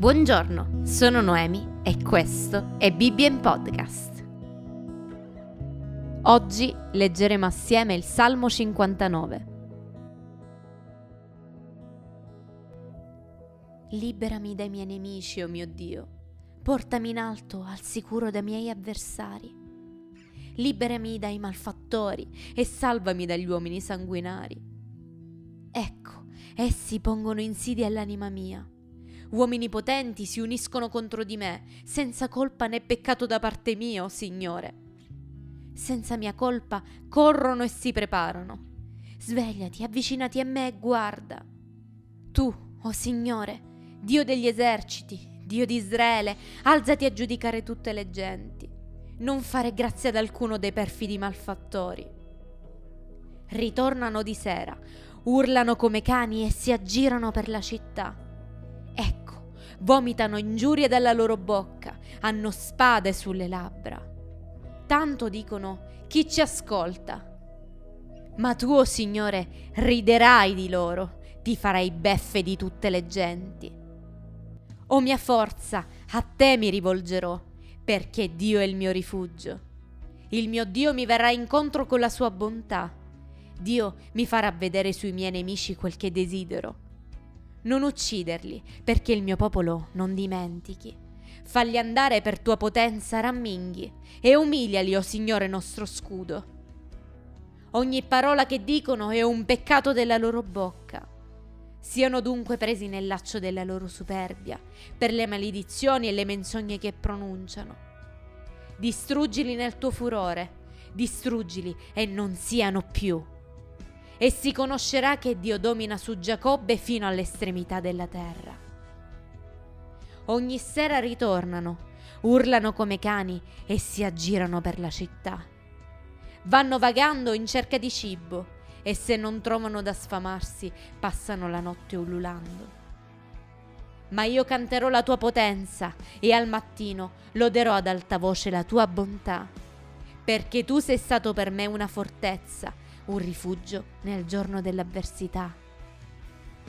Buongiorno, sono Noemi e questo è Bibbien Podcast. Oggi leggeremo assieme il Salmo 59. Liberami dai miei nemici, o oh mio Dio. Portami in alto al sicuro dai miei avversari. Liberami dai malfattori e salvami dagli uomini sanguinari. Ecco, essi pongono insidia all'anima mia Uomini potenti si uniscono contro di me, senza colpa né peccato da parte mia, o Signore. Senza mia colpa corrono e si preparano. Svegliati, avvicinati a me e guarda. Tu, o oh Signore, Dio degli eserciti, Dio di Israele, alzati a giudicare tutte le genti. Non fare grazia ad alcuno dei perfidi malfattori. Ritornano di sera, urlano come cani e si aggirano per la città vomitano ingiurie dalla loro bocca, hanno spade sulle labbra. Tanto dicono chi ci ascolta. Ma tu, oh Signore, riderai di loro, ti farai beffe di tutte le genti. O mia forza, a te mi rivolgerò, perché Dio è il mio rifugio. Il mio Dio mi verrà incontro con la sua bontà. Dio mi farà vedere sui miei nemici quel che desidero non ucciderli, perché il mio popolo non dimentichi. Falli andare per tua potenza ramminghi, e umiliali, o oh Signore nostro scudo. Ogni parola che dicono è un peccato della loro bocca. Siano dunque presi nel laccio della loro superbia, per le maledizioni e le menzogne che pronunciano. Distruggili nel tuo furore, distruggili e non siano più e si conoscerà che Dio domina su Giacobbe fino all'estremità della terra. Ogni sera ritornano, urlano come cani e si aggirano per la città. Vanno vagando in cerca di cibo e se non trovano da sfamarsi passano la notte ululando. Ma io canterò la tua potenza e al mattino loderò ad alta voce la tua bontà, perché tu sei stato per me una fortezza un rifugio nel giorno dell'avversità.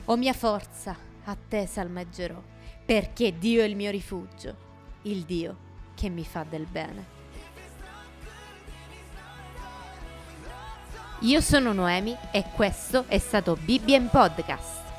O mia forza, a te salmeggerò, perché Dio è il mio rifugio, il Dio che mi fa del bene. Io sono Noemi e questo è stato Bibbien Podcast.